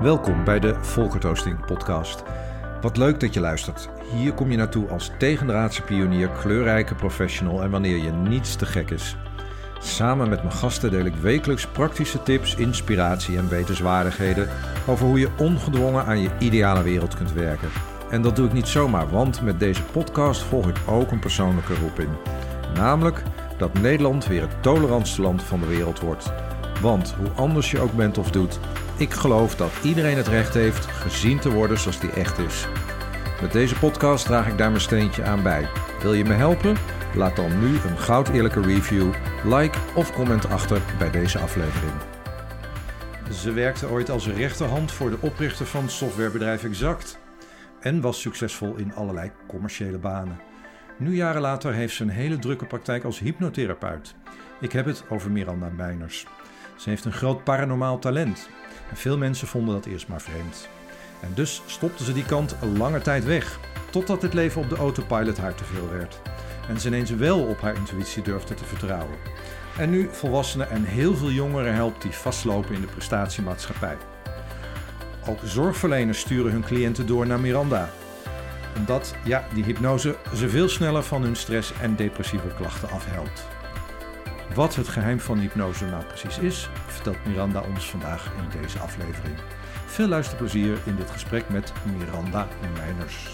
Welkom bij de Volkertoasting podcast. Wat leuk dat je luistert. Hier kom je naartoe als tegendraadse pionier, kleurrijke professional en wanneer je niets te gek is. Samen met mijn gasten deel ik wekelijks praktische tips, inspiratie en wetenswaardigheden over hoe je ongedwongen aan je ideale wereld kunt werken. En dat doe ik niet zomaar, want met deze podcast volg ik ook een persoonlijke roeping. Namelijk dat Nederland weer het tolerantste land van de wereld wordt. Want hoe anders je ook bent of doet, ik geloof dat iedereen het recht heeft gezien te worden zoals die echt is. Met deze podcast draag ik daar mijn steentje aan bij. Wil je me helpen? Laat dan nu een goud eerlijke review, like of comment achter bij deze aflevering. Ze werkte ooit als rechterhand voor de oprichter van softwarebedrijf Exact en was succesvol in allerlei commerciële banen. Nu jaren later heeft ze een hele drukke praktijk als hypnotherapeut. Ik heb het over Miranda Meiners. Ze heeft een groot paranormaal talent. Veel mensen vonden dat eerst maar vreemd. En dus stopte ze die kant een lange tijd weg, totdat het leven op de autopilot haar te veel werd. En ze ineens wel op haar intuïtie durfde te vertrouwen. En nu volwassenen en heel veel jongeren helpt die vastlopen in de prestatiemaatschappij. Ook zorgverleners sturen hun cliënten door naar Miranda. Omdat ja, die hypnose ze veel sneller van hun stress en depressieve klachten afhelpt. Wat het geheim van hypnose nou precies is, vertelt Miranda ons vandaag in deze aflevering. Veel luisterplezier in dit gesprek met Miranda Meiners.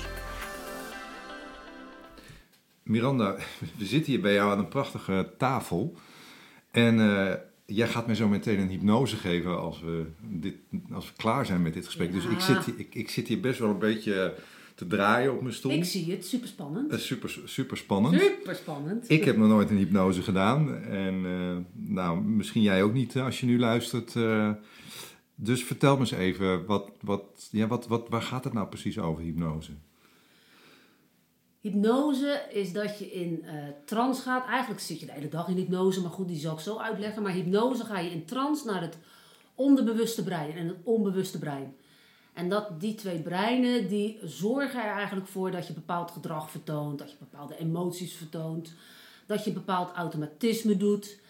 Miranda, we zitten hier bij jou aan een prachtige tafel. En uh, jij gaat mij zo meteen een hypnose geven als we, dit, als we klaar zijn met dit gesprek. Dus ik zit, ik, ik zit hier best wel een beetje te draaien op mijn stoel. Ik zie het, super spannend. Uh, super, super spannend. Super spannend. Ik heb nog nooit een hypnose gedaan. En uh, nou, misschien jij ook niet als je nu luistert. Uh, dus vertel me eens even, wat, wat, ja, wat, wat, waar gaat het nou precies over, hypnose? Hypnose is dat je in trance gaat. Eigenlijk zit je de hele dag in hypnose, maar goed, die zal ik zo uitleggen. Maar hypnose ga je in trance naar het onderbewuste brein en het onbewuste brein. En dat die twee breinen, die zorgen er eigenlijk voor dat je bepaald gedrag vertoont, dat je bepaalde emoties vertoont, dat je bepaald automatisme doet.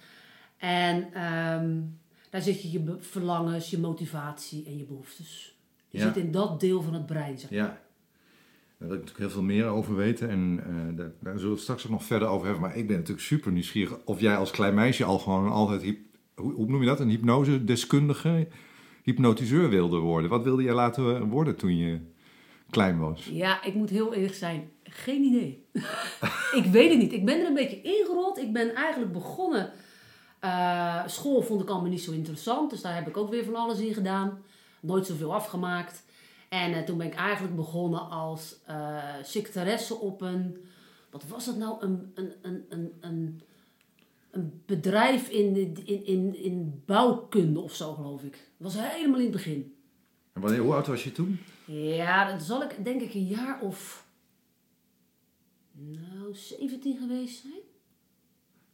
En um, daar zit je je verlangens, je motivatie en je behoeftes. Je Ja. zit in dat deel van het brein, zeg maar. Ja, daar wil ik natuurlijk heel veel meer over weten. En uh, daar, daar zullen we het straks ook nog verder over hebben. Maar ik ben natuurlijk super nieuwsgierig of jij als klein meisje al gewoon altijd, hoe, hoe noem je dat, een hypnose-deskundige, hypnotiseur wilde worden. Wat wilde jij laten worden toen je klein was? Ja, ik moet heel eerlijk zijn. Geen idee. ik weet het niet. Ik ben er een beetje ingerold. Ik ben eigenlijk begonnen. Uh, school vond ik allemaal niet zo interessant. Dus daar heb ik ook weer van alles in gedaan. Nooit zoveel afgemaakt. En uh, toen ben ik eigenlijk begonnen als uh, secretaresse op een... Wat was dat nou? Een, een, een, een, een, een bedrijf in, in, in, in bouwkunde of zo, geloof ik. Dat was helemaal in het begin. En wanneer, hoe oud was je toen? Ja, dat zal ik denk ik een jaar of... Nou, 17 geweest zijn.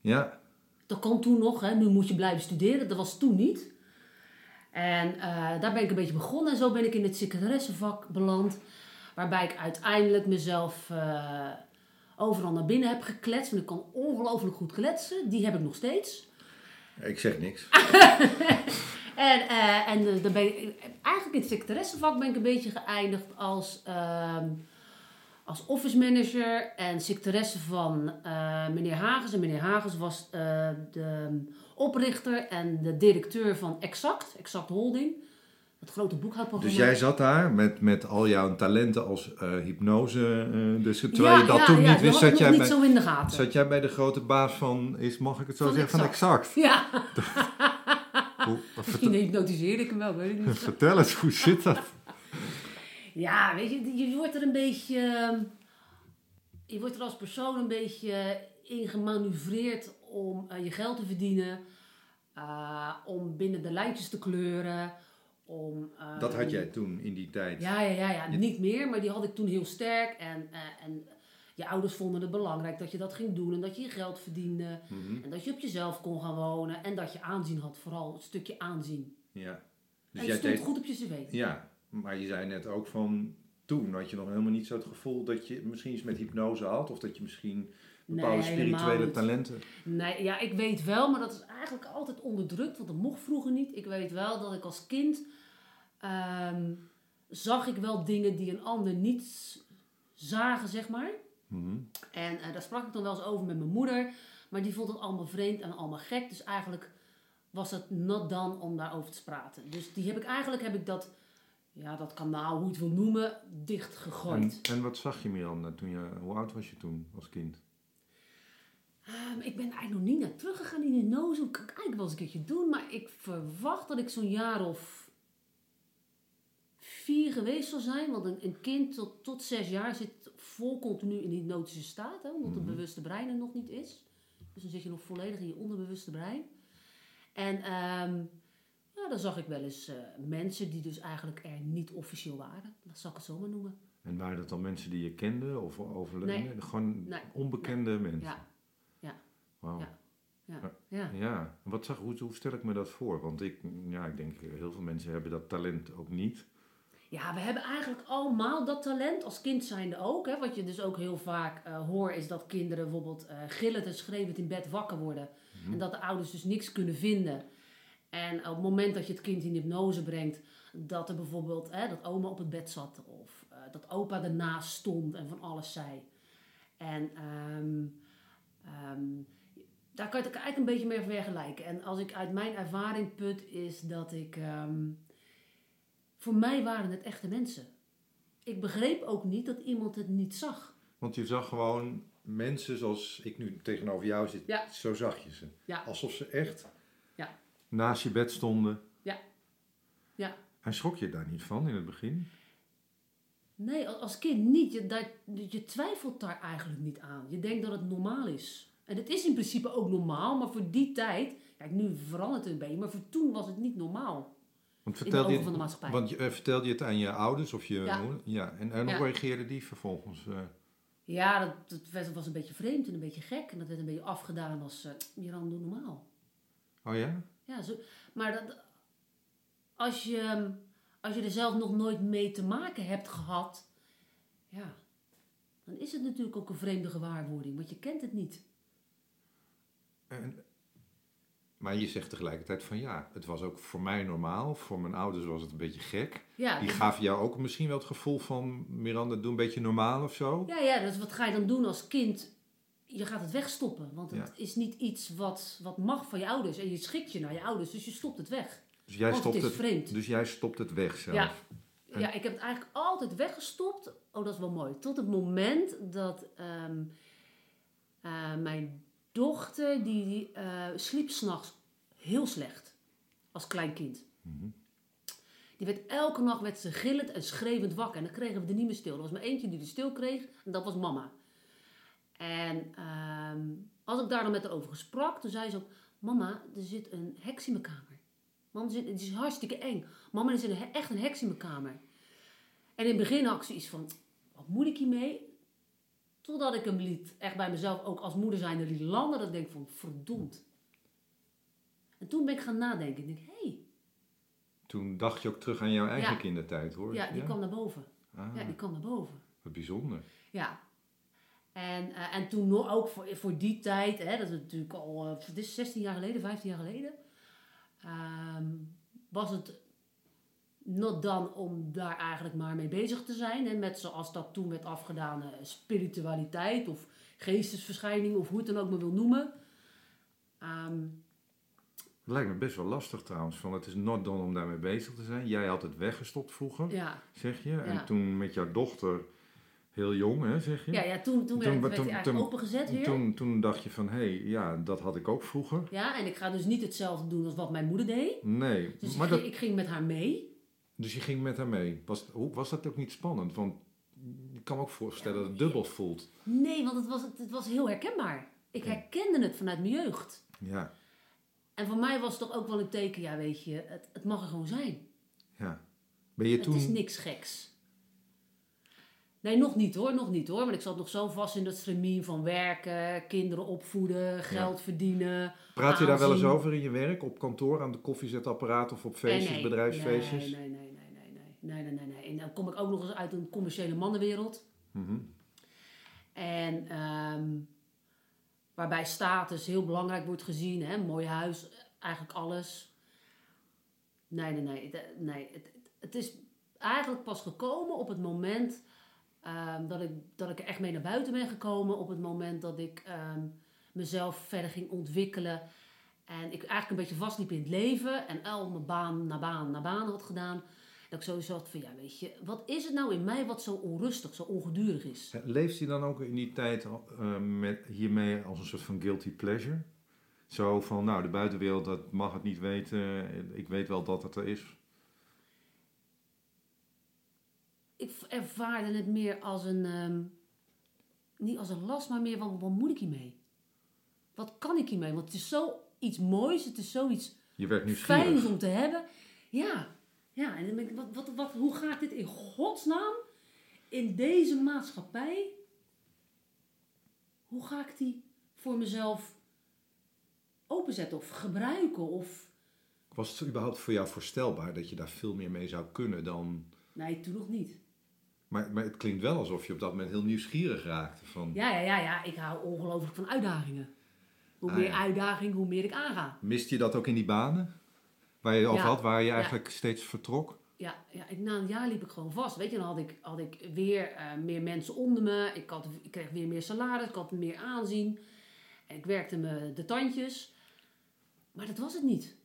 Ja. Dat kan toen nog, hè. Nu moet je blijven studeren. Dat was toen niet. En uh, daar ben ik een beetje begonnen. En zo ben ik in het secretaressevak beland. Waarbij ik uiteindelijk mezelf uh, overal naar binnen heb gekletst. Want ik kan ongelooflijk goed kletsen. Die heb ik nog steeds. Ik zeg niks. en uh, en uh, dan ben ik, eigenlijk in het secretaressevak ben ik een beetje geëindigd als, uh, als office manager en secretaresse van uh, meneer Hagens. En meneer Hagens was de oprichter en de directeur van Exact, Exact Holding. Het grote boekhoudprogramma. Dus jij zat daar met, met al jouw talenten als uh, hypnose. Uh, dus terwijl ja, je dat ja, toen ja, niet wist, zat jij, bij, zo in de gaten. zat jij bij de grote baas van, is, mag ik het zo Van zeggen, van Exact. Ja. Hoe, Misschien hypnotiseerde ik hem wel, weet ik niet. Vertel eens, hoe zit dat? Ja, weet je, je wordt er een beetje... Je wordt er als persoon een beetje in gemanoeuvreerd om uh, je geld te verdienen. Om binnen de lijntjes te kleuren. Om, uh, dat had jij toen in die tijd? Ja, ja, ja, ja. niet meer, maar die had ik toen heel sterk. En, uh, en je ouders vonden het belangrijk dat je dat ging doen. En dat je je geld verdiende. Mhm. En dat je op jezelf kon gaan wonen. En dat je aanzien had, vooral een stukje aanzien. Ja. Dus en je stond deed... goed op je cv. Ja, maar je zei net ook van... Toen had je nog helemaal niet zo het gevoel dat je misschien iets met hypnose had. Of dat je misschien bepaalde nee, spirituele talenten... Nee, ja, ik weet wel, maar dat is eigenlijk altijd onderdrukt. Want dat mocht vroeger niet. Ik weet wel dat ik als kind ehm, zag ik wel dingen die een ander niet zagen, zeg maar. Mhm. En eh, daar sprak ik dan wel eens over met mijn moeder. Maar die vond het allemaal vreemd en allemaal gek. Dus eigenlijk was het not done om daarover te praten. Dus die heb ik eigenlijk heb ik dat, ja, dat kanaal, hoe je het wil noemen, dicht gegooid. En, en wat zag je Miranda toen je, hoe oud was je toen als kind? Ehm, ik ben eigenlijk nog niet naar teruggegaan in de nozen. Ik kan ik eigenlijk wel eens een keertje doen. Maar ik verwacht dat ik zo'n jaar of vier geweest zal zijn. Want een, een kind tot, tot zes jaar zit vol continu in hypnotische staat. Hè, omdat het Mhm. bewuste brein er nog niet is. Dus dan zit je nog volledig in je onderbewuste brein. En ehm, ja, dan zag ik wel eens eh, mensen die dus eigenlijk er niet officieel waren. Dat zal ik het zo maar noemen. En waren dat dan mensen die je kende of overleden? Nee. Gewoon Nee. onbekende mensen? Ja, Wauw. Ja. ja, Ja. ja. Ja, wat zag, hoe, hoe stel ik me dat voor? Want ik, ja, ik denk heel veel mensen hebben dat talent ook niet. Ja, we hebben eigenlijk allemaal dat talent, als kind zijnde ook. Hè. Wat je dus ook heel vaak eh hoort, is dat kinderen bijvoorbeeld eh gillend en schreeuwend in bed wakker worden. En dat de ouders dus niks kunnen vinden. En op het moment dat je het kind in hypnose brengt, dat er bijvoorbeeld, hè, dat oma op het bed zat. Of eh, dat opa ernaast stond en van alles zei. En ehm, ehm, daar kan je het eigenlijk een beetje mee vergelijken. En als ik uit mijn ervaring put, is dat ik... ehm, voor mij waren het echte mensen. Ik begreep ook niet dat iemand het niet zag. Want je zag gewoon mensen zoals ik nu tegenover jou zit. Ja. Zo zag je ze. Ja. Alsof ze echt Ja. naast je bed stonden. Ja. Ja. En schrok je daar niet van in het begin? Nee, als kind niet. Je, daar, je twijfelt daar eigenlijk niet aan. Je denkt dat het normaal is. En het is in principe ook normaal, maar voor die tijd... Kijk, nu verandert het een beetje, maar voor toen was het niet normaal. Want In de vertelde je, van de maatschappij. want eh, vertelde je het aan je ouders of je Ja. moeder? Ja. En, en hoe reageerden die vervolgens? eh? Ja, dat, dat werd- was een beetje vreemd en een beetje gek. En dat werd een beetje afgedaan als... eh Miran, doe normaal. Oh ja? Ja, zo, maar dat, als, je, als je er zelf nog nooit mee te maken hebt gehad, ja, dan is het natuurlijk ook een vreemde gewaarwording, want je kent het niet. En, maar je zegt tegelijkertijd van ja, het was ook voor mij normaal. Voor mijn ouders was het een beetje gek. Ja, Die gaven jou ook misschien wel het gevoel van Miranda, doe een beetje normaal of zo. ja, ja, dus wat ga je dan doen als kind? Je gaat het wegstoppen, want het Ja. is niet iets wat, wat mag van je ouders. En je schikt je naar je ouders, dus je stopt het weg. Dus jij, het stopt is het, vreemd. dus jij stopt het weg zelf. Ja. Ja, ik heb het eigenlijk altijd weggestopt. Oh, dat is wel mooi. Tot het moment dat ehm, eh, mijn dochter, die, die eh, sliep s'nachts heel slecht. Als klein kind. Mhm. Die werd elke nacht werd ze gillend en schreeuwend wakker. En dan kregen we er niet meer stil. Er was maar eentje die er stil kreeg. En dat was mama. En ehm, als ik daar dan met haar over sprak, toen zei ze ook... Mama, er zit een heks in mijn kamer. Mama, zit, het is hartstikke eng. Mama, er zit een, echt een heks in mijn kamer. En in het begin had ik zoiets van... Wat moet ik hiermee? Totdat ik hem liet, echt bij mezelf, ook als moeder zijnde, liet landen. Dat ik denk van, verdomd. En toen ben ik gaan nadenken. Ik denk, hé, hey, Toen dacht je ook terug aan jouw eigen Ja. kindertijd hoor. ja, die kwam naar boven. Ah, Ja, die kwam naar boven. Wat bijzonder. Ja. En, eh, en toen nog ook voor, voor die tijd, hè, dat is natuurlijk al, eh, het is 16 jaar geleden, 15 jaar geleden, ehm, was het not done om daar eigenlijk maar mee bezig te zijn. En met zoals dat toen werd afgedaan, eh, spiritualiteit of geestesverschijning of hoe je het dan ook maar wil noemen. Ehm, Het lijkt me best wel lastig trouwens. Van het is not done om daarmee bezig te zijn. Jij had het weggestopt vroeger, ja. zeg je. Ja. En toen met jouw dochter, heel jong hè, zeg je. Ja, ja, toen, toen werd, Toen- werd toen- hij eigenlijk toen- opengezet weer. Toen, toen dacht je van, hé, hey, ja, dat had ik ook vroeger. Ja, en ik ga dus niet hetzelfde doen als wat mijn moeder deed. Nee, Dus maar ik, dat, ik ging met haar mee. Dus je ging met haar mee. Was, hoe, was dat ook niet spannend? Want ik kan me ook voorstellen dat het dubbel voelt. Nee, want het was, het was heel herkenbaar. Ik herkende het vanuit mijn jeugd. Ja, En voor mij was het toch ook wel een teken, ja weet je, het, het mag er gewoon zijn. ja. Ben je Het is toen... niks geks. Nee, nog niet hoor, nog niet hoor. Want ik zat nog zo vast in dat stramien van werken, kinderen opvoeden, geld verdienen. Praat je daar wel eens over in je werk? Op kantoor, aan de koffiezetapparaat of op feestjes, Nee, nee. bedrijfsfeestjes? Nee, nee, nee, nee, nee, nee, nee. En dan kom ik ook nog eens uit een commerciële mannenwereld. Mhm. En ehm, waarbij status heel belangrijk wordt gezien. Hè? Mooi huis, eigenlijk alles. Nee, nee, nee. Het, nee. Het, het- is eigenlijk pas gekomen op het moment ehm, dat, ik, dat ik er echt mee naar buiten ben gekomen. Op het moment dat ik ehm, mezelf verder ging ontwikkelen. En ik eigenlijk een beetje vastliep in het leven. En al mijn baan naar baan naar baan had gedaan. Dat ik sowieso had van, ja weet je, wat is het nou in mij wat zo onrustig, zo ongedurig is? Leeft hij dan ook in die tijd eh, met, hiermee als een soort van guilty pleasure? Zo van, nou, de buitenwereld dat mag het niet weten. Ik weet wel dat het er is. Ik ervaarde het meer als een, ehm, niet als een last, maar meer wat, wat moet ik hiermee? Wat kan ik hiermee? Want het is zoiets moois, het is zoiets Je werd fijns om te hebben. Ja, ja. En dan ben ik, wat, wat, wat, hoe ga ik dit in godsnaam in deze maatschappij, hoe ga ik die voor mezelf openzetten of gebruiken? Of, Was het überhaupt voor jou voorstelbaar dat je daar veel meer mee zou kunnen dan... nee, toen nog niet. Maar, maar het klinkt wel alsof je op dat moment heel nieuwsgierig raakte. Van, Ja, ja, ja, ja. Ik hou ongelooflijk van uitdagingen. Hoe Ah, meer ja. uitdaging, hoe meer ik aanga. Mist je dat ook in die banen? Waar je over had, waar je eigenlijk steeds vertrok? Ja, ja ik, na een jaar liep ik gewoon vast. Weet je, dan had ik, had ik weer eh, meer mensen onder me. Ik, had, ik kreeg weer meer salaris. Ik had meer aanzien. En ik werkte me de tandjes. Maar dat was het niet.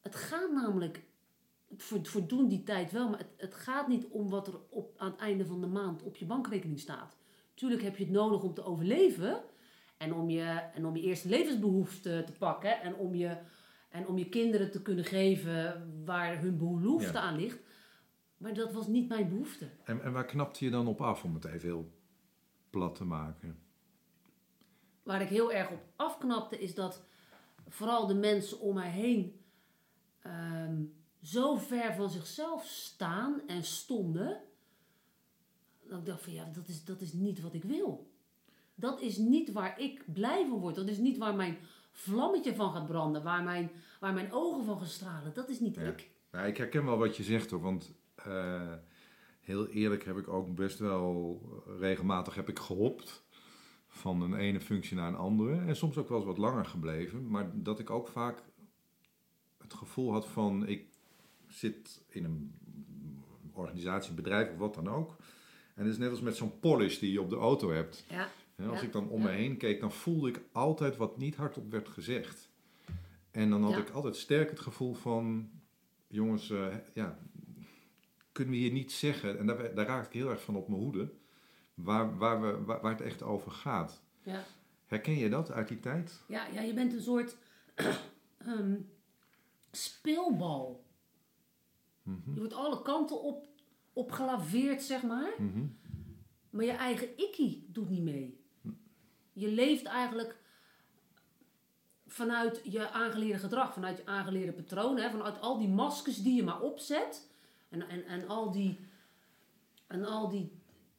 Het gaat namelijk, voor, voor doen die tijd wel, maar het, het gaat niet om wat er op, aan het einde van de maand op je bankrekening staat. Tuurlijk heb je het nodig om te overleven. En om je, en om je eerste levensbehoeften te pakken. En om je, en om je kinderen te kunnen geven waar hun behoefte Ja. aan ligt. Maar dat was niet mijn behoefte. En, en waar knapte je dan op af, om het even heel plat te maken? Waar ik heel erg op afknapte is dat vooral de mensen om mij heen ehm, zo ver van zichzelf staan en stonden. Dat ik dacht van ja, dat is, dat is niet wat ik wil. Dat is niet waar ik blij van word. Dat is niet waar mijn vlammetje van gaat branden. Waar mijn, waar mijn ogen van gaan stralen. Dat is niet Ja. ik. Nou, ik herken wel wat je zegt hoor, want eh, heel eerlijk heb ik ook best wel regelmatig heb ik gehopt van een ene functie naar een andere. En soms ook wel eens wat langer gebleven, maar dat ik ook vaak het gevoel had van ik zit in een organisatie, bedrijf of wat dan ook. En het is net als met zo'n polish die je op de auto hebt. Ja, Hè, als Ja, ik dan om ja. me heen keek, dan voelde ik altijd wat niet hardop werd gezegd. En dan had Ja. ik altijd sterk het gevoel van, jongens, eh, ja, kunnen we hier niet zeggen, en daar, daar raak ik heel erg van op mijn hoede, waar, waar, we, waar, waar het echt over gaat. ja. Herken je dat uit die tijd? Ja, ja, je bent een soort ehm, speelbal. Je wordt alle kanten op, op gelaveerd, zeg maar. Mhm. Maar je eigen ikkie doet niet mee. Je leeft eigenlijk vanuit je aangeleerde gedrag, vanuit je aangeleerde patronen, hè, vanuit al die maskers die je maar opzet. En, en, en al die, en al die,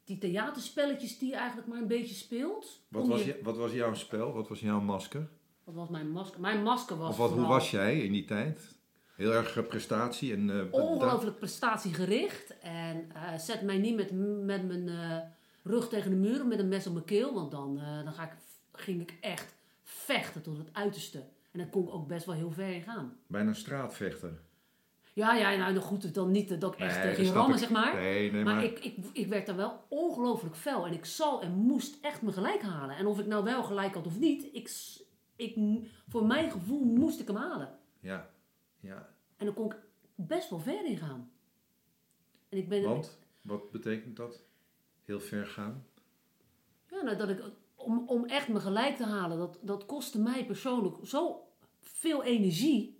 die theaterspelletjes die je eigenlijk maar een beetje speelt. Wat, was je- wat was jouw spel? Wat was jouw masker? Wat was mijn masker? Mijn masker was Of wat, hoe was jij in die tijd? Heel erg eh, prestatie en... eh, ongelooflijk prestatiegericht. En eh, zet mij niet met, met mijn rug tegen de muur met een mes op mijn keel. Want dan, eh, dan ga ik, ging ik echt vechten tot het uiterste. En dan kon ik ook best wel heel ver in gaan. Bijna een straatvechter. Ja, ja, nou goed, dan niet dat ik echt Nee, rammen, ik. zeg maar. Nee, nee, maar maar... ik, ik, ik werd daar wel ongelooflijk fel. En ik zal en moest echt mijn gelijk halen. En of ik nou wel gelijk had of niet, ik, ik, voor mijn gevoel moest ik hem halen. Ja, ja. En dan kon ik best wel ver in gaan. En ik ben, Want, wat betekent dat? Heel ver gaan? Ja, nou, dat ik, om, om echt me gelijk te halen, dat, dat kostte mij persoonlijk zo veel energie.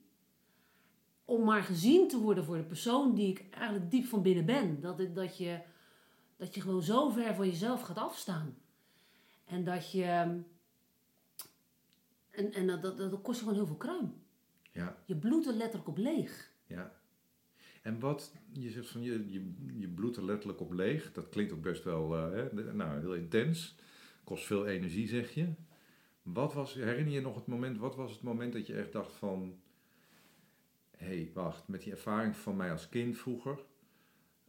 Om maar gezien te worden voor de persoon die ik eigenlijk diep van binnen ben. Dat, dat, je, dat je gewoon zo ver van jezelf gaat afstaan. En dat je. En, en dat, dat, dat kost je gewoon heel veel kruim. Ja, Je bloedt er letterlijk op leeg. ja. En wat, je zegt van je, je, je bloedt er letterlijk op leeg. Dat klinkt ook best wel eh, hè, nou, heel intens. Kost veel energie, zeg je. Wat was, herinner je nog het moment, wat was het moment dat je echt dacht van... Hé, hey, wacht, met die ervaring van mij als kind vroeger...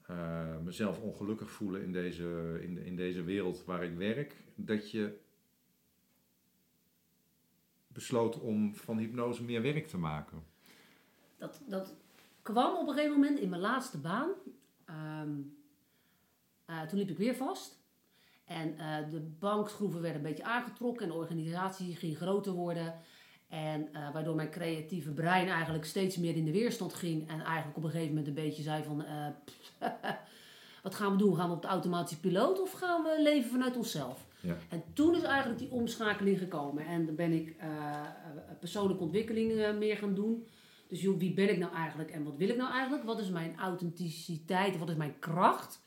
eh, mezelf ongelukkig voelen in deze, in, in deze wereld waar ik werk... dat je besloot om van hypnose meer werk te maken. Dat, dat, kwam op een gegeven moment in mijn laatste baan. ehm, eh, toen liep ik weer vast. En eh, de bankschroeven werden een beetje aangetrokken en de organisatie ging groter worden. En eh, waardoor mijn creatieve brein eigenlijk steeds meer in de weerstand ging. En eigenlijk op een gegeven moment een beetje zei van... wat gaan we doen? Gaan we op de automatische piloot of gaan we leven vanuit onszelf? Ja. En toen is eigenlijk die omschakeling gekomen. En dan ben ik persoonlijke ontwikkeling meer gaan doen. Dus joh, wie ben ik nou eigenlijk en wat wil ik nou eigenlijk? Wat is mijn authenticiteit? Wat is mijn kracht?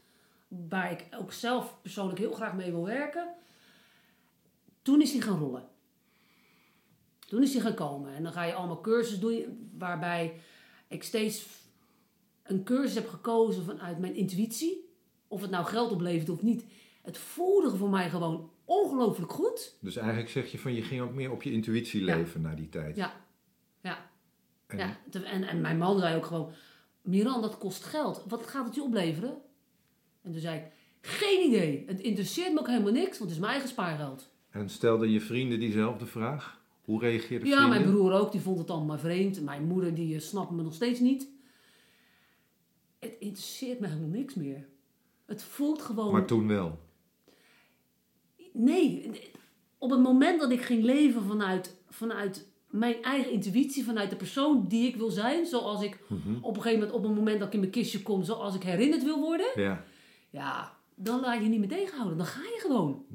Waar ik ook zelf persoonlijk heel graag mee wil werken. Toen is die gaan rollen. Toen is die gaan komen. En dan ga je allemaal cursussen doen waarbij ik steeds een cursus heb gekozen vanuit mijn intuïtie. Of het nou geld oplevert of niet. Het voelde voor mij gewoon ongelooflijk goed. Dus eigenlijk zeg je van je ging ook meer op je intuïtie Ja. leven na die tijd. Ja, ja. En- ja. En, en mijn man zei ook gewoon: Miran, dat kost geld. Wat gaat het je opleveren? En toen zei ik: Geen idee. Het interesseert me ook helemaal niks, want het is mijn eigen spaargeld. En stelden je vrienden diezelfde vraag? Hoe reageerden Ja, vrienden? mijn broer ook, die vond het allemaal maar vreemd. Mijn moeder, die snapt me nog steeds niet. Het interesseert me helemaal niks meer. Het voelt gewoon. Maar toen wel. Nee, op het moment dat ik ging leven vanuit, vanuit mijn eigen intuïtie, vanuit de persoon die ik wil zijn, zoals ik Mhm. op een gegeven moment, op een moment dat ik in mijn kistje kom, zoals ik herinnerd wil worden, Ja. ja, dan laat je niet meer tegenhouden. Dan ga je gewoon.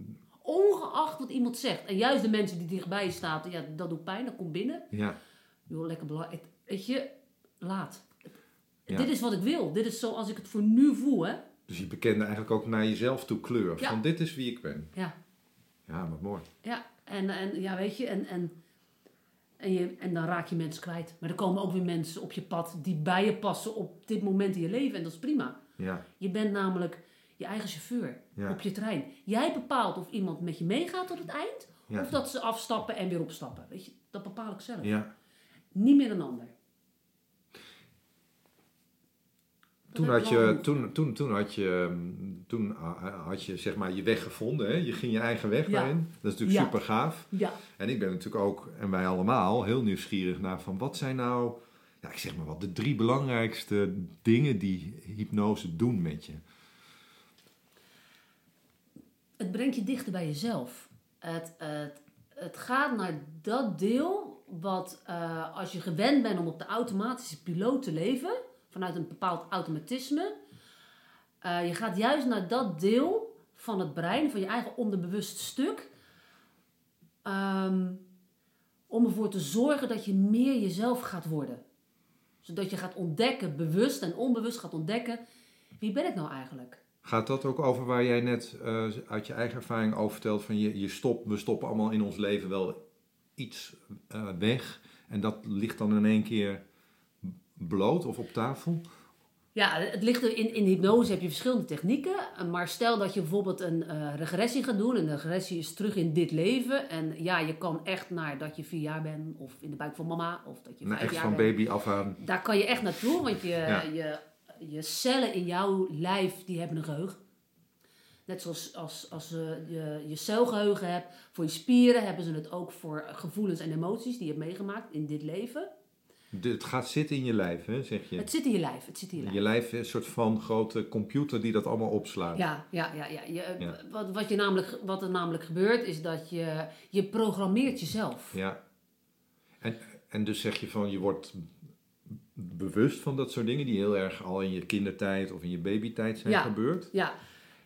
Ongeacht wat iemand zegt. En juist de mensen die dichtbij staan, ja, dat doet pijn, dat komt binnen. Ja. Joh, lekker belangrijk. Weet je, laat. Ja. Dit is wat ik wil. Dit is zoals ik het voor nu voel, hè. Dus je bekende eigenlijk ook naar jezelf toe kleur. Ja. Van dit is wie ik ben. Ja. Ja, wat mooi. Ja, en, en ja, weet je, en, en, en, je, en dan raak je mensen kwijt. Maar er komen ook weer mensen op je pad die bij je passen op dit moment in je leven. En dat is prima. Ja. Je bent namelijk je eigen chauffeur Ja. op je trein. Jij bepaalt of iemand met je meegaat tot het eind. Ja. Of dat ze afstappen en weer opstappen. Weet je, dat bepaal ik zelf. ja. Niet meer een ander. Dat Toen had, je, toen, toen, toen, had je, mm, toen ah, had je zeg maar je weg gevonden. Hè? Je ging je eigen weg Ja. daarin. Dat is natuurlijk Ja. super gaaf. Ja, En ik ben natuurlijk ook, en wij allemaal, heel nieuwsgierig naar van wat zijn nou, ja, ik zeg maar wat, de drie belangrijkste dingen die hypnose doen met je. het brengt je dichter bij jezelf. Het, het, het gaat naar dat deel wat eh, als je gewend bent om op de automatische piloot te leven, vanuit een bepaald automatisme, eh, je gaat juist naar dat deel van het brein, van je eigen onderbewust stuk, ehm, om ervoor te zorgen dat je meer jezelf gaat worden. Zodat je gaat ontdekken, bewust en onbewust gaat ontdekken, wie ben ik nou eigenlijk? Gaat dat ook over waar jij net eh, uit je eigen ervaring over vertelt van je, je stop, we stoppen allemaal in ons leven wel iets eh, weg en dat ligt dan in één keer bloot of op tafel? Ja, het ligt er in, in hypnose heb je verschillende technieken. Maar stel dat je bijvoorbeeld een eh, regressie gaat doen. En de regressie is terug in dit leven. En ja, je kan echt naar dat je vier jaar bent. Of in de buik van mama. Of dat je Nou, echt jaar van bent. baby af aan. Daar kan je echt naartoe. Want je, Ja. je, je cellen in jouw lijf, die hebben een geheugen. Net zoals als, als eh, je, je celgeheugen hebt. Voor je spieren hebben ze het ook voor gevoelens en emoties die je hebt meegemaakt in dit leven. Het gaat zitten in je lijf, hè, zeg je. Het zit in je lijf. Het zit in je lijf. Je lijf is een soort van grote computer die dat allemaal opslaat. Ja, ja, ja. ja. Je, Ja. Wat, wat, je namelijk, wat er namelijk gebeurt is dat je, je programmeert jezelf. Ja. En, en dus zeg je van je wordt bewust van dat soort dingen die heel erg al in je kindertijd of in je babytijd zijn Ja. gebeurd. Ja,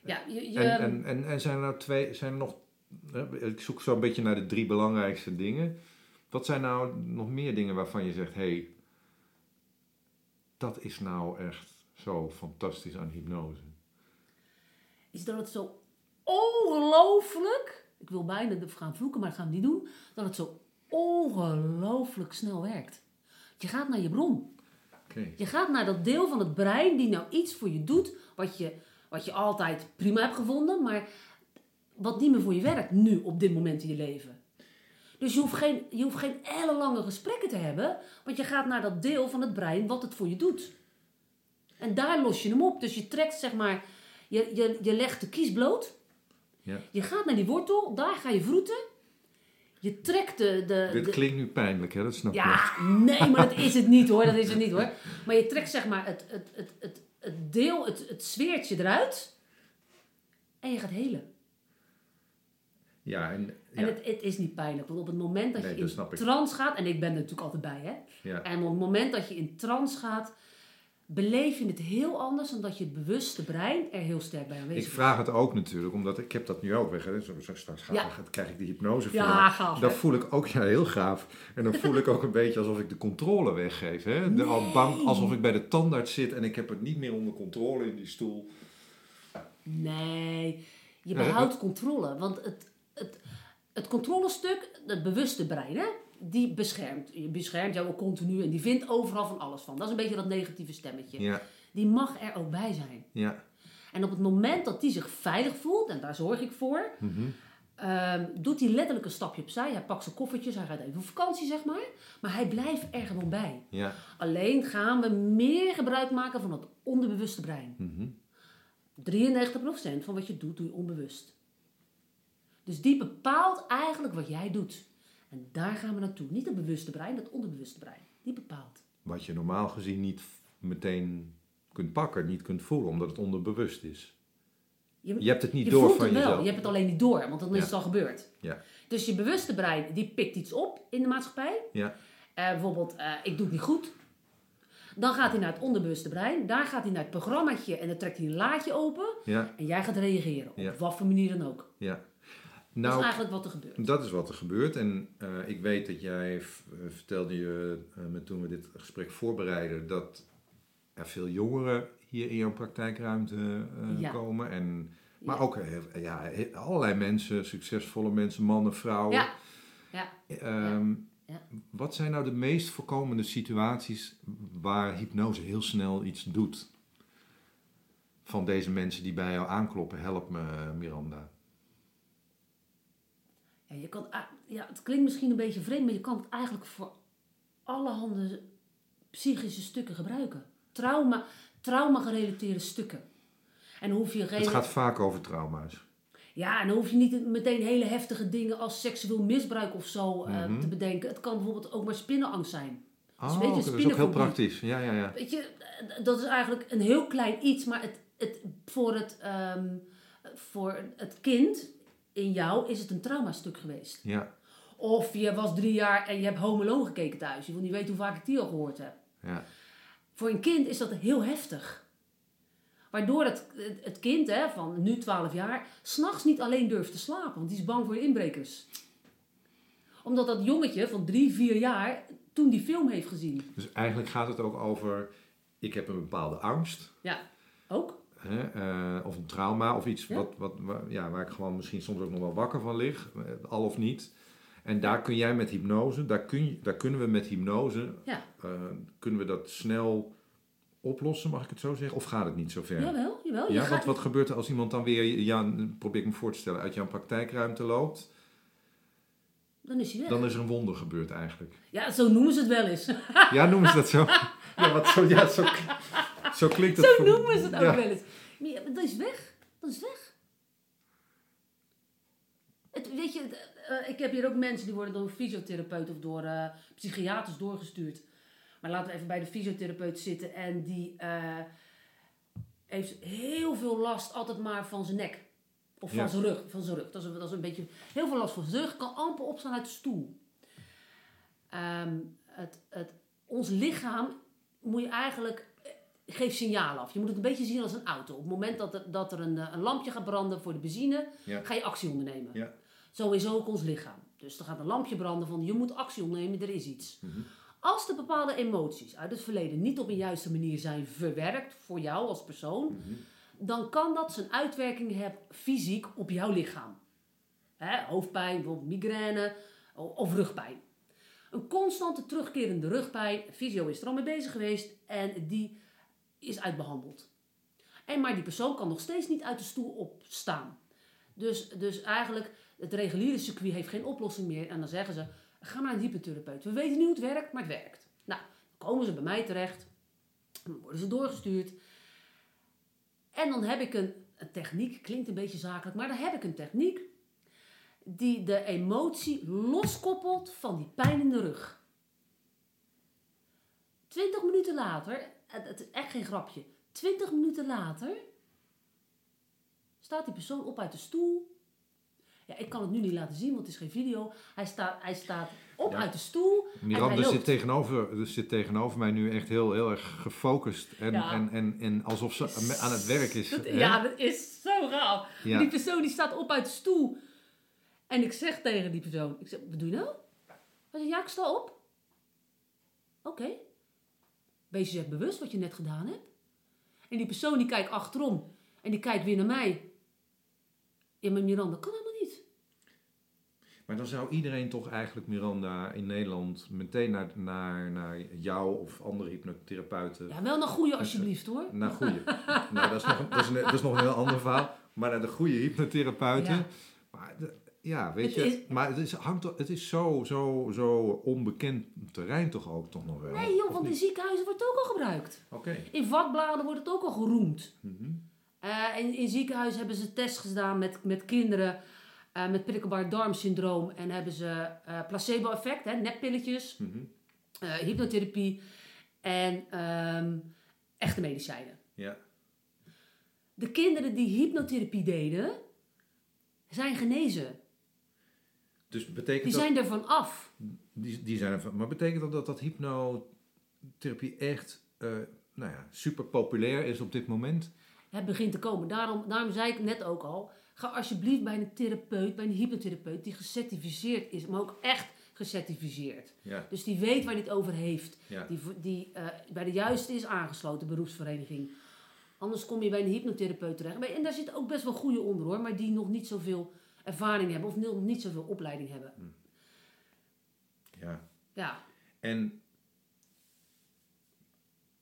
ja je, je, En, en, en, en zijn er nou twee, zijn er nog, ik zoek zo een beetje naar de drie belangrijkste dingen. Wat zijn nou nog meer dingen waarvan je zegt, hé, hey, dat is nou echt zo fantastisch aan hypnose. is dat het zo ongelooflijk, ik wil bijna de- gaan vloeken, maar dat gaan we niet doen, dat het zo ongelooflijk snel werkt. Je gaat naar je bron. Je gaat naar dat deel van het brein die nou iets voor je doet, wat je, wat je altijd prima hebt gevonden, maar wat niet meer voor je werkt nu op dit moment in je leven. Dus je hoeft geen, je hoeft geen ellenlange gesprekken te hebben, want je gaat naar dat deel van het brein wat het voor je doet. En daar los je hem op. Dus je trekt zeg maar, je, je, je legt de kies bloot, Ja. je gaat naar die wortel, daar ga je vroeten. Je trekt de... de, Dit de- klinkt nu pijnlijk, hè? Dat snap ik. ja, nee, maar dat is het niet hoor. Dat is het niet hoor. Maar je trekt zeg maar het, het, het, het, het deel, het, het sfeertje eruit. En je gaat helen. Ja, en, En het, het is niet pijnlijk. Want op het moment dat Nee, je dat in ik. trance gaat... En ik ben er natuurlijk altijd bij hè. ja. En op het moment dat je in trance gaat... Beleef je het heel anders dan dat je het bewuste brein er heel sterk bij aanwezig Ik is. vraag het ook natuurlijk, omdat ik heb dat nu ook weg. Hè. Zo, zo straks ga, Ja. krijg ik die hypnose voor. Ja, gaaf, hè? voel ik ook, ja, heel gaaf. En dan voel ik ook een beetje alsof ik de controle weggeef. Hè? De, al bang, alsof ik bij de tandarts zit en ik heb het niet meer onder controle in die stoel. Nee, je Ja, behoudt controle. Want het, het, controlestuk, het bewuste brein, hè, die beschermt. Je beschermt jou ook continu en die vindt overal van alles van. Dat is een beetje dat negatieve stemmetje. Ja, Die mag er ook bij zijn. ja. En op het moment dat die zich veilig voelt, en daar zorg ik voor, Mhm. ehm, doet hij letterlijk een stapje opzij. Hij pakt zijn koffertjes, hij gaat even op vakantie, zeg maar. Maar hij blijft er gewoon bij. ja. Alleen gaan we meer gebruik maken van het onderbewuste brein. Mhm. 93% van wat je doet, doe je onbewust. Dus die bepaalt eigenlijk wat jij doet. En daar gaan we naartoe. Niet het bewuste brein, het onderbewuste brein. Die bepaalt. Wat je normaal gezien niet meteen kunt pakken, niet kunt voelen, omdat het onderbewust is. Je hebt het niet je door voelt van het wel, jezelf. je hebt het alleen niet door, want dan is het al gebeurd. Ja, Dus je bewuste brein, die pikt iets op in de maatschappij. ja, Eh, bijvoorbeeld, eh, ik doe het niet goed. Dan gaat hij naar het onderbewuste brein. Daar gaat hij naar het programmaatje en dan trekt hij een laadje open. ja, En jij gaat reageren, op wat voor manier dan ook. ja. Dat Nou, is eigenlijk wat er gebeurt. Dat is wat er gebeurt. En eh, ik weet dat jij eh, vertelde je met toen we dit gesprek voorbereiden dat er veel jongeren hier in jouw praktijkruimte Ja. komen. En, maar Ja. ook ja, allerlei mensen, succesvolle mensen, mannen, vrouwen. Ja, ja. Ehm, Ja. Wat zijn nou de meest voorkomende situaties waar hypnose heel snel iets doet? Van deze mensen die bij jou aankloppen, help me Miranda. Je kan, ja, het klinkt misschien een beetje vreemd, maar je kan het eigenlijk voor allerhande psychische stukken gebruiken. Trauma, trauma-gerelateerde stukken. En hoef je geen. Het gaat vaak over trauma's. Ja, en dan hoef je niet meteen hele heftige dingen als seksueel misbruik of zo eh, Mhm. te bedenken. Het kan bijvoorbeeld ook maar spinnenangst zijn. Oh, een beetje dat is ook heel praktisch. Ja, ja, ja. Weet je, dat is eigenlijk een heel klein iets, maar het, het, voor, het, ehm, voor het kind in jou is het een traumastuk geweest. Ja, Of je was drie jaar en je hebt Home Alone gekeken thuis. Je wil niet weten hoe vaak ik die al gehoord heb. ja. Voor een kind is dat heel heftig. Waardoor het, het- kind hè, van nu 12 jaar s'nachts niet alleen durft te slapen, want die is bang voor de inbrekers. Omdat dat jongetje van drie, vier jaar toen die film heeft gezien. Dus eigenlijk gaat het ook over, ik heb een bepaalde angst. Ja, ook. Hè, eh, of een trauma of iets Ja. wat, wat, waar, ja, waar ik gewoon misschien soms ook nog wel wakker van lig. eh, Al of niet. En daar kun jij met hypnose, daar, kun je, daar kunnen we met hypnose, Ja, eh, kunnen we dat snel oplossen, mag ik het zo zeggen? Of gaat het niet zo ver? jawel, jawel. Ja, gaat- want wat gebeurt er als iemand dan weer, ja, probeer ik me voor te stellen, uit jouw praktijkruimte loopt? Dan is hij weg. Dan is er een wonder gebeurd eigenlijk. Ja, zo noemen ze het wel eens. Ja, noemen ze dat zo? Ja, wat zo, ja, zo, zo klinkt het. zo voor- noemen ze het ook ja. wel eens. Maar dat is weg. Dat is weg. Het, weet je, eh, ik heb hier ook mensen die worden door een fysiotherapeut of door eh, psychiaters doorgestuurd. Maar laten we even bij de fysiotherapeut zitten. En die eh, heeft heel veel last altijd maar van zijn nek. Of van Ja. zijn rug. Van zijn rug. Dat is, een- dat is een beetje heel veel last van zijn rug. Kan amper opstaan uit de stoel. Ehm, het, het, ons lichaam moet je eigenlijk geeft signalen af. Je moet het een beetje zien als een auto. Op het moment dat er, dat er een, eh, een lampje gaat branden voor de benzine, Ja. ga je actie ondernemen. Ja. Zo is ook ons lichaam. Dus er gaat een lampje branden van je moet actie ondernemen, er is iets. Mhm. Als de bepaalde emoties uit het verleden niet op een juiste manier zijn verwerkt voor jou als persoon, Mhm. dan kan dat zijn uitwerking hebben fysiek op jouw lichaam. Hè, hoofdpijn, bijvoorbeeld migraine of rugpijn. Een constante terugkerende rugpijn, fysio is er al mee bezig geweest en die is uitbehandeld. En maar die persoon kan nog steeds niet uit de stoel opstaan. Dus, dus eigenlijk, het reguliere circuit heeft geen oplossing meer. En dan zeggen ze, ga maar naar een hypnotherapeut. We weten niet hoe het werkt, maar het werkt. Nou, dan komen ze bij mij terecht. Dan worden ze doorgestuurd. En dan heb ik een, een techniek, klinkt een beetje zakelijk, maar dan heb ik een techniek. die de emotie loskoppelt van die pijn in de rug. Twintig minuten later, het, is echt geen grapje, twintig minuten later staat die persoon op uit de stoel. Ja, ik kan het nu niet laten zien, want het is geen video. Hij staat, hij staat op Ja. uit de stoel. Miranda zit tegenover, dus zit tegenover mij nu echt heel, heel erg gefocust. En, Ja. en, en, en alsof ze aan het werk is. Dat- ja, dat is zo. Ja. Die persoon die staat op uit de stoel. En ik zeg tegen die persoon, ik zeg, wat doe je nou? Hij zegt, ja, ik sta op. Oké. Wees je bewust wat je net gedaan hebt. En die persoon die kijkt achterom. En die kijkt weer naar mij. Ja, maar Miranda, kan helemaal niet. Maar dan zou iedereen toch eigenlijk, Miranda, in Nederland meteen naar, naar, naar jou of andere hypnotherapeuten. Ja, wel naar goede alsjeblieft hoor. Naar goede. nou, dat is, nog, een- dat, is een, dat is nog een heel ander verhaal. Maar naar de goede hypnotherapeuten. Ja. Maar de- ja, weet Het je. is- maar het is, hangt, het is zo, zo, zo onbekend terrein toch ook toch nog wel. Nee joh, want in ziekenhuizen wordt het ook al gebruikt. Oké. In vakbladen wordt het ook al geroemd. Mhm. Eh, in, in ziekenhuizen hebben ze tests gedaan met, met kinderen eh, met prikkelbaar darmsyndroom. En hebben ze eh, placebo-effect, hè, neppilletjes, Mhm. hypnotherapie en ehm, echte medicijnen. Ja. De kinderen die hypnotherapie deden, zijn genezen. Dus betekent Die dat... zijn ervan af. Die, die zijn ervan. Maar betekent dat dat, dat hypnotherapie echt eh, nou ja, super populair is op dit moment? Het begint te komen. Daarom, daarom zei ik net ook al, ga alsjeblieft bij een therapeut, bij een hypnotherapeut die gecertificeerd is, maar ook echt gecertificeerd. Ja. Dus die weet waar het over heeft. ja. Die, die eh, bij de juiste is aangesloten, beroepsvereniging. Anders kom je bij een hypnotherapeut terecht. En daar zitten ook best wel goede onder hoor, maar die nog niet zoveel ervaring hebben of niet zoveel opleiding hebben. ja. Ja, En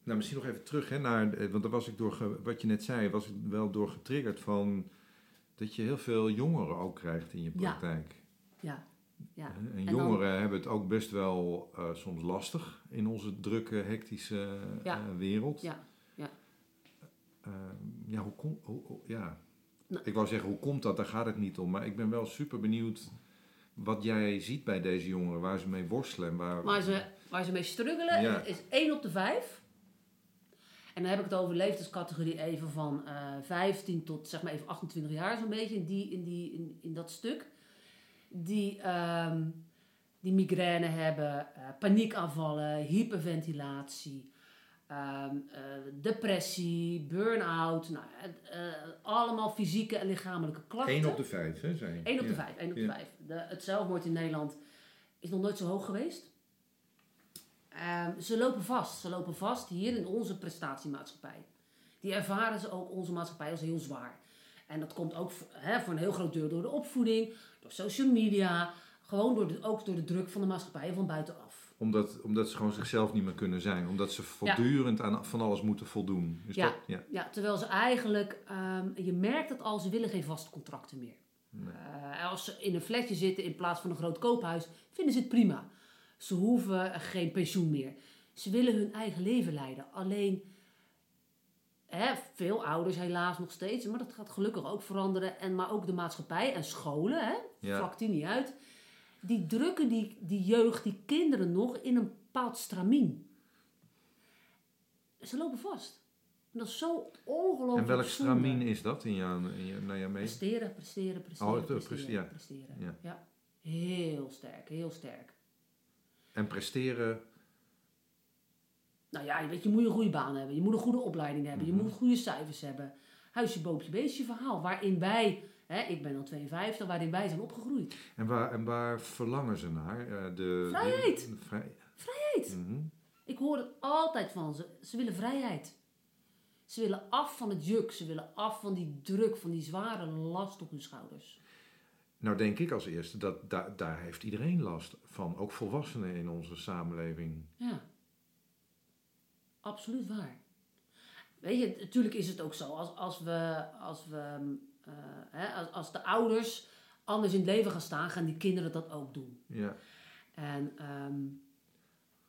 nou, misschien nog even terug, hè, naar, eh, want daar was ik door, wat je net zei, was ik wel door getriggerd van dat je heel veel jongeren ook krijgt in je praktijk. ja, ja. En, En dan- jongeren hebben het ook best wel eh, soms lastig in onze drukke, hectische Ja. eh, wereld. Ja, ja. Eh, ja, hoe kom, hoe, hoe- ja. Nou. Ik wou zeggen, hoe komt dat? Daar gaat het niet om. Maar ik ben wel super benieuwd wat jij ziet bij deze jongeren, waar ze mee worstelen. en Waar, Waar ze, waar ze mee struggelen Ja. is 1 op de 5. En dan heb ik het over leeftijdscategorie even van eh 15 tot zeg maar even 28 jaar zo'n beetje in, die, in, die, in, in dat stuk. Die, ehm, die migraine hebben, eh, paniekaanvallen, hyperventilatie, ehm, eh, depressie, burn-out. Nou, het, eh, allemaal fysieke en lichamelijke klachten. 1 op de 5, hè? Zei je? 1 op de Ja. 5. 1 op de Ja. 5. De, het zelfmoord in Nederland is nog nooit zo hoog geweest. Ehm, ze lopen vast. Ze lopen vast hier in onze prestatiemaatschappij. Die ervaren ze ook onze maatschappij als heel zwaar. En dat komt ook voor, een heel groot deel door de opvoeding, door social media, gewoon door de, ook door de druk van de maatschappij van buitenaf. Omdat, omdat ze gewoon zichzelf niet meer kunnen zijn. Omdat ze voortdurend aan van alles moeten voldoen. Is Ja. dat? Ja. Ja, terwijl ze eigenlijk, ehm, je merkt het al, ze willen geen vaste contracten meer. Nee. Eh, als ze in een flatje zitten in plaats van een groot koophuis, vinden ze het prima. Ze hoeven geen pensioen meer. Ze willen hun eigen leven leiden. Alleen, hè, veel ouders helaas nog steeds, maar dat gaat gelukkig ook veranderen. En, maar ook de maatschappij en scholen, hè, Ja. vlakt die niet uit. Die drukken die, die jeugd, die kinderen nog in een bepaald stramien. Ze lopen vast. En dat is zo ongelooflijk En welk zonde. stramien is dat in jouw, in jouw, naar jouw mening? Presteren, presteren, presteren, Oh, presteren, preste- ja. presteren. Ja. Ja. Heel sterk, heel sterk. En presteren, Nou ja, je weet, je moet een goede baan hebben. Je moet een goede opleiding hebben. Mhm. Je moet goede cijfers hebben. Huisje, boompje, beestje verhaal. Waarin wij, hè, ik ben al 52, waarin wij zijn opgegroeid. en waar, en waar verlangen ze naar? Eh, de, Vrijheid. De, de vrij- Vrijheid. Mhm. Ik hoor het altijd van ze. Ze willen vrijheid. Ze willen af van het juk. Ze willen af van die druk, van die zware last op hun schouders. Nou denk ik als eerste dat da- daar heeft iedereen last van. Ook volwassenen in onze samenleving. Ja. Absoluut waar. Weet je, natuurlijk is het ook zo. Als, als we, als we, eh, hè, als, als de ouders anders in het leven gaan staan, gaan die kinderen dat ook doen. Ja. En, ehm,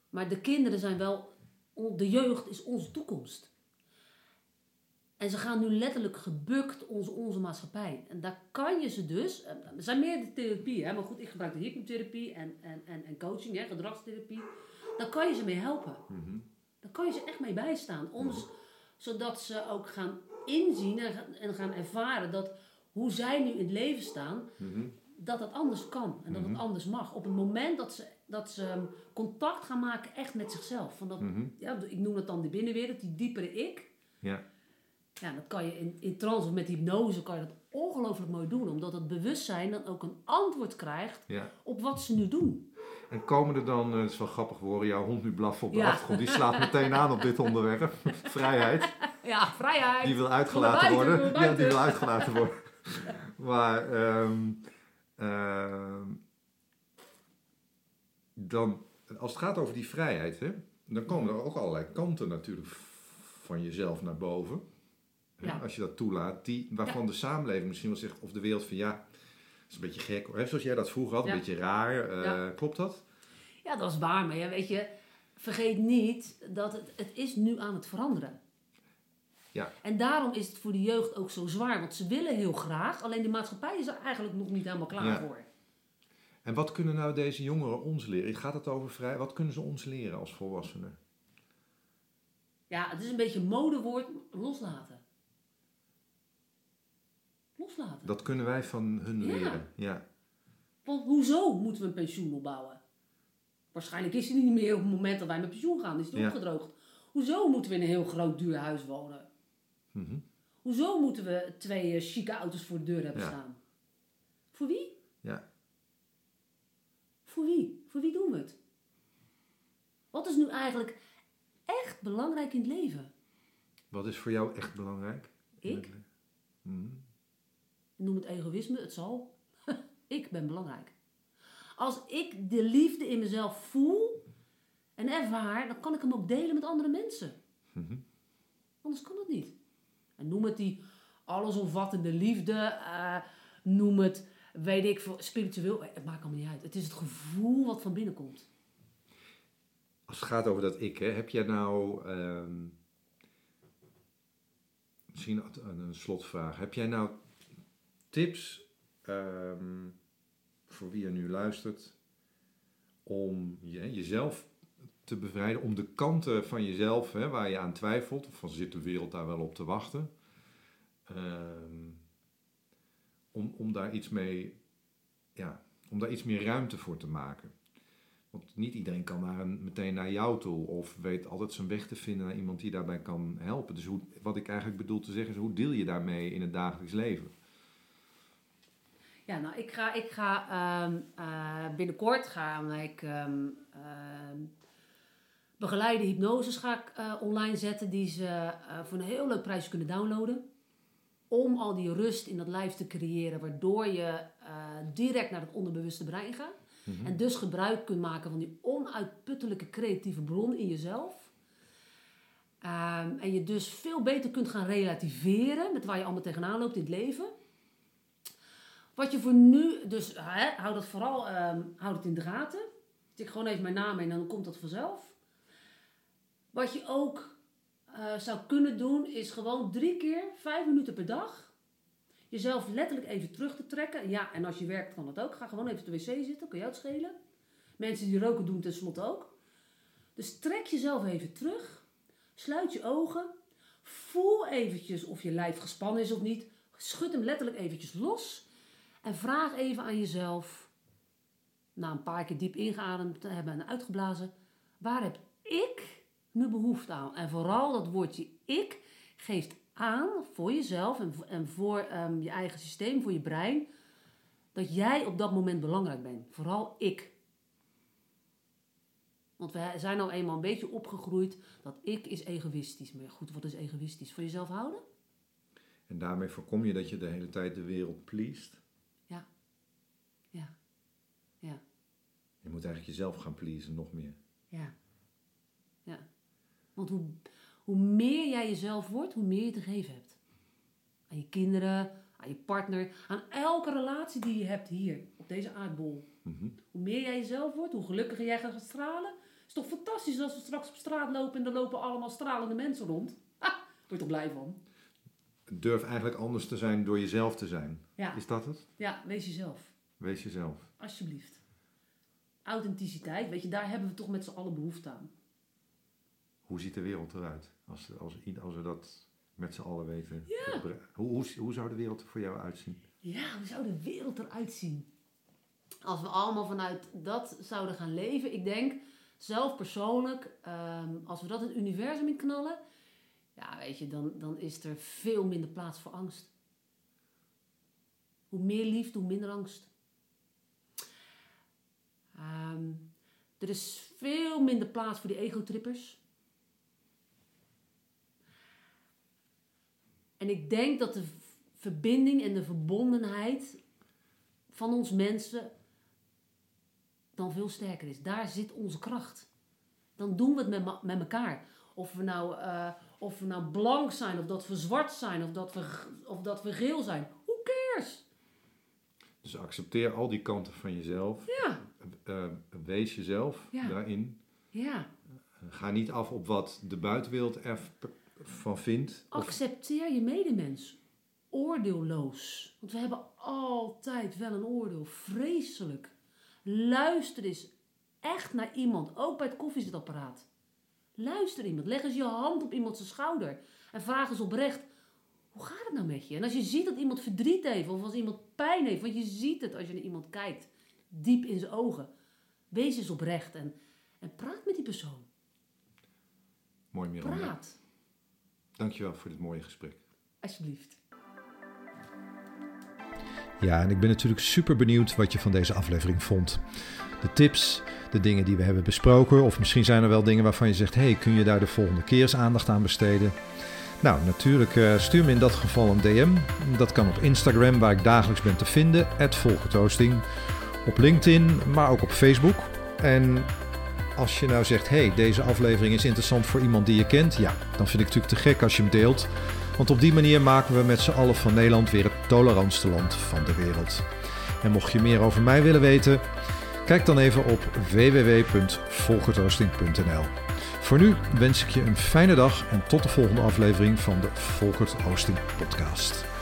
maar de kinderen zijn wel, de jeugd is onze toekomst. En ze gaan nu letterlijk gebukt onze, onze maatschappij. En daar kan je ze dus... Er zijn meer therapieën, hè, maar goed, ik gebruik de hypnotherapie en, en, en, en coaching, hè, gedragstherapie. Daar kan je ze mee helpen. Mhm. Daar kan je ze echt mee bijstaan. Om, Zodat ze ook gaan inzien en gaan, en gaan ervaren dat hoe zij nu in het leven staan, Mhm. dat het anders kan en dat Mhm. het anders mag. Op het moment dat ze, dat ze um, contact gaan maken echt met zichzelf. Van dat, Mhm. ja, ik noem het dan de binnenwereld, die diepere ik. Ja. Ja, dat kan je in, in trance of met hypnose kan je dat ongelooflijk mooi doen. Omdat het bewustzijn dan ook een antwoord krijgt ja. op wat ze nu doen. En komen er dan, eh, het is wel grappig horen, jouw hond nu blaffen op de Ja. achtergrond. Die slaat meteen aan op dit onderwerp. Vrijheid. Ja, vrijheid. Die wil uitgelaten buiten, worden. Ja, die wil uitgelaten worden. maar ehm, ehm, dan, als het gaat over die vrijheid, hè, dan komen er ook allerlei kanten natuurlijk van jezelf naar boven. Ja. Als je dat toelaat, die, waarvan de samenleving misschien wel zegt, of de wereld van ja, is een beetje gek. Hè, zoals jij dat vroeger had, Ja. een beetje raar. eh, Ja. Klopt dat? Ja, dat is waar. Maar ja, weet je, vergeet niet dat het, het is nu aan het veranderen. Ja. En daarom is het voor de jeugd ook zo zwaar. Want ze willen heel graag, alleen de maatschappij is er eigenlijk nog niet helemaal klaar Ja. voor. En wat kunnen nou deze jongeren ons leren? Gaat het over vrij? Wat kunnen ze ons leren als volwassenen? Ja, het is een beetje een modewoord, loslaten. Loslaten. Dat kunnen wij van hun Ja. leren. Ja. Want hoezo moeten we een pensioen opbouwen? Waarschijnlijk is die niet meer op het moment dat wij met pensioen gaan. Is Ja. opgedroogd. Hoezo moeten we in een heel groot duur huis wonen? Mhm. Hoezo moeten we twee eh, chique auto's voor de deur hebben Ja. staan? Voor wie? Ja. Voor wie? Voor wie doen we het? Wat is nu eigenlijk echt belangrijk in het leven? Wat is voor jou echt belangrijk? het Ik? Mhm. Noem het egoïsme, het zal. ik ben belangrijk. Als ik de liefde in mezelf voel en ervaar, dan kan ik hem ook delen met andere mensen. Mhm. Anders kan dat niet. En noem het die allesomvattende liefde, eh, noem het, weet ik spiritueel, het maakt allemaal niet uit. Het is het gevoel wat van binnen komt. Als het gaat over dat ik, hè, heb jij nou. ehm, misschien een, een slotvraag. Heb jij nou tips ehm, voor wie er nu luistert om je, jezelf te bevrijden, om de kanten van jezelf hè, waar je aan twijfelt, of van zit de wereld daar wel op te wachten, ehm, om, om daar iets mee, ja, om daar iets meer ruimte voor te maken? Want niet iedereen kan naar een, meteen naar jou toe of weet altijd zijn weg te vinden naar iemand die daarbij kan helpen. Dus hoe, wat ik eigenlijk bedoel te zeggen is, hoe deel je daarmee in het dagelijks leven? Ja, nou, ik ga, ik ga ehm, eh, binnenkort ga ik ehm, begeleide hypnoses ga ik eh, online zetten die ze eh, voor een heel leuk prijsje kunnen downloaden. Om al die rust in dat lijf te creëren, waardoor je direct naar het onderbewuste brein gaat. Mhm. En dus gebruik kunt maken van die onuitputtelijke creatieve bron in jezelf. En je dus veel beter kunt gaan relativeren met waar je allemaal tegenaan loopt in het leven. Wat je voor nu, dus hè, hou dat vooral ehm hou het in de gaten. Tik gewoon even mijn naam in en dan komt dat vanzelf. Wat je ook eh, zou kunnen doen, is gewoon drie keer vijf minuten per dag jezelf letterlijk even terug te trekken. Ja, en als je werkt kan dat ook. Ga gewoon even op de wc zitten, kan jou het schelen. Mensen die roken doen tenslotte ook. Dus trek jezelf even terug. Sluit je ogen. Voel eventjes of je lijf gespannen is of niet. Schud hem letterlijk eventjes los. En vraag even aan jezelf, na een paar keer diep ingeademd te hebben en uitgeblazen, waar heb ik nu behoefte aan? En vooral dat woordje ik geeft aan voor jezelf en, voor ehm, je eigen systeem, voor je brein, dat jij op dat moment belangrijk bent. Vooral ik. Want we zijn nou eenmaal een beetje opgegroeid dat ik is egoïstisch. Maar goed, wat is egoïstisch? Voor jezelf houden? En daarmee voorkom je dat je de hele tijd de wereld pleest. Ja. Ja. Ja. Je moet eigenlijk jezelf gaan pleasen, nog meer. Ja. Ja. Want hoe, hoe meer jij jezelf wordt, hoe meer je te geven hebt. Aan je kinderen, aan je partner, aan elke relatie die je hebt hier, op deze aardbol. Mhm. Hoe meer jij jezelf wordt, hoe gelukkiger jij gaat stralen. is toch fantastisch als we straks op straat lopen en er lopen allemaal stralende mensen rond. Ha, word je toch blij van? durf eigenlijk anders te zijn door jezelf te zijn. Ja, Is dat het? ja wees jezelf. Wees jezelf. Alsjeblieft. Authenticiteit, weet je, daar hebben we toch met z'n allen behoefte aan. Hoe ziet de wereld eruit? Als, als, als we dat met z'n allen weten. Ja. Hoe, hoe, hoe zou de wereld er voor jou uitzien? Ja, hoe zou de wereld eruit zien? Als we allemaal vanuit dat zouden gaan leven. Ik denk, zelf persoonlijk, ehm, als we dat het universum in knallen, ja, weet je, dan, dan is er veel minder plaats voor angst. Hoe meer liefde, hoe minder angst. Ehm, er is veel minder plaats voor die egotrippers. En ik denk dat de verbinding en de verbondenheid van ons mensen dan veel sterker is. Daar zit onze kracht. Dan doen we het met, met elkaar. Of we, nou, eh, of we nou blank zijn, of dat we zwart zijn, of dat we, of dat we geel zijn. Who cares? Dus accepteer al die kanten van jezelf. Ja, Eh, wees jezelf Ja. daarin. ja. Ga niet af op wat de buitenwereld ervan vindt. Of, Accepteer je medemens. Oordeelloos. Want we hebben altijd wel een oordeel. Vreselijk. Luister eens echt naar iemand. Ook bij het koffiezetapparaat. Luister iemand. Leg eens je hand op iemand zijn schouder. En vraag eens oprecht. Hoe gaat het nou met je? En als je ziet dat iemand verdriet heeft. Of als iemand pijn heeft. Want je ziet het als je naar iemand kijkt. Diep in zijn ogen. Wees eens oprecht. En, en praat met die persoon. mooi Miranda. Praat. Dankjewel voor dit mooie gesprek. Alsjeblieft. Ja, en ik ben natuurlijk super benieuwd wat je van deze aflevering vond. De tips, de dingen die we hebben besproken, of misschien zijn er wel dingen waarvan je zegt: hey, kun je daar de volgende keer eens aandacht aan besteden? Nou, natuurlijk eh, stuur me in dat geval een DM. Dat kan op Instagram, waar ik dagelijks ben te vinden, @volkertoasting. Op LinkedIn, maar ook op Facebook. En als je nou zegt: hey, deze aflevering is interessant voor iemand die je kent, ja, dan vind ik het natuurlijk te gek als je hem deelt. Want op die manier maken we met z'n allen van Nederland weer het tolerantste land van de wereld. En mocht je meer over mij willen weten, kijk dan even op www.volkertoasting.nl. Voor nu wens ik je een fijne dag en tot de volgende aflevering van de Volkert Hosting Podcast.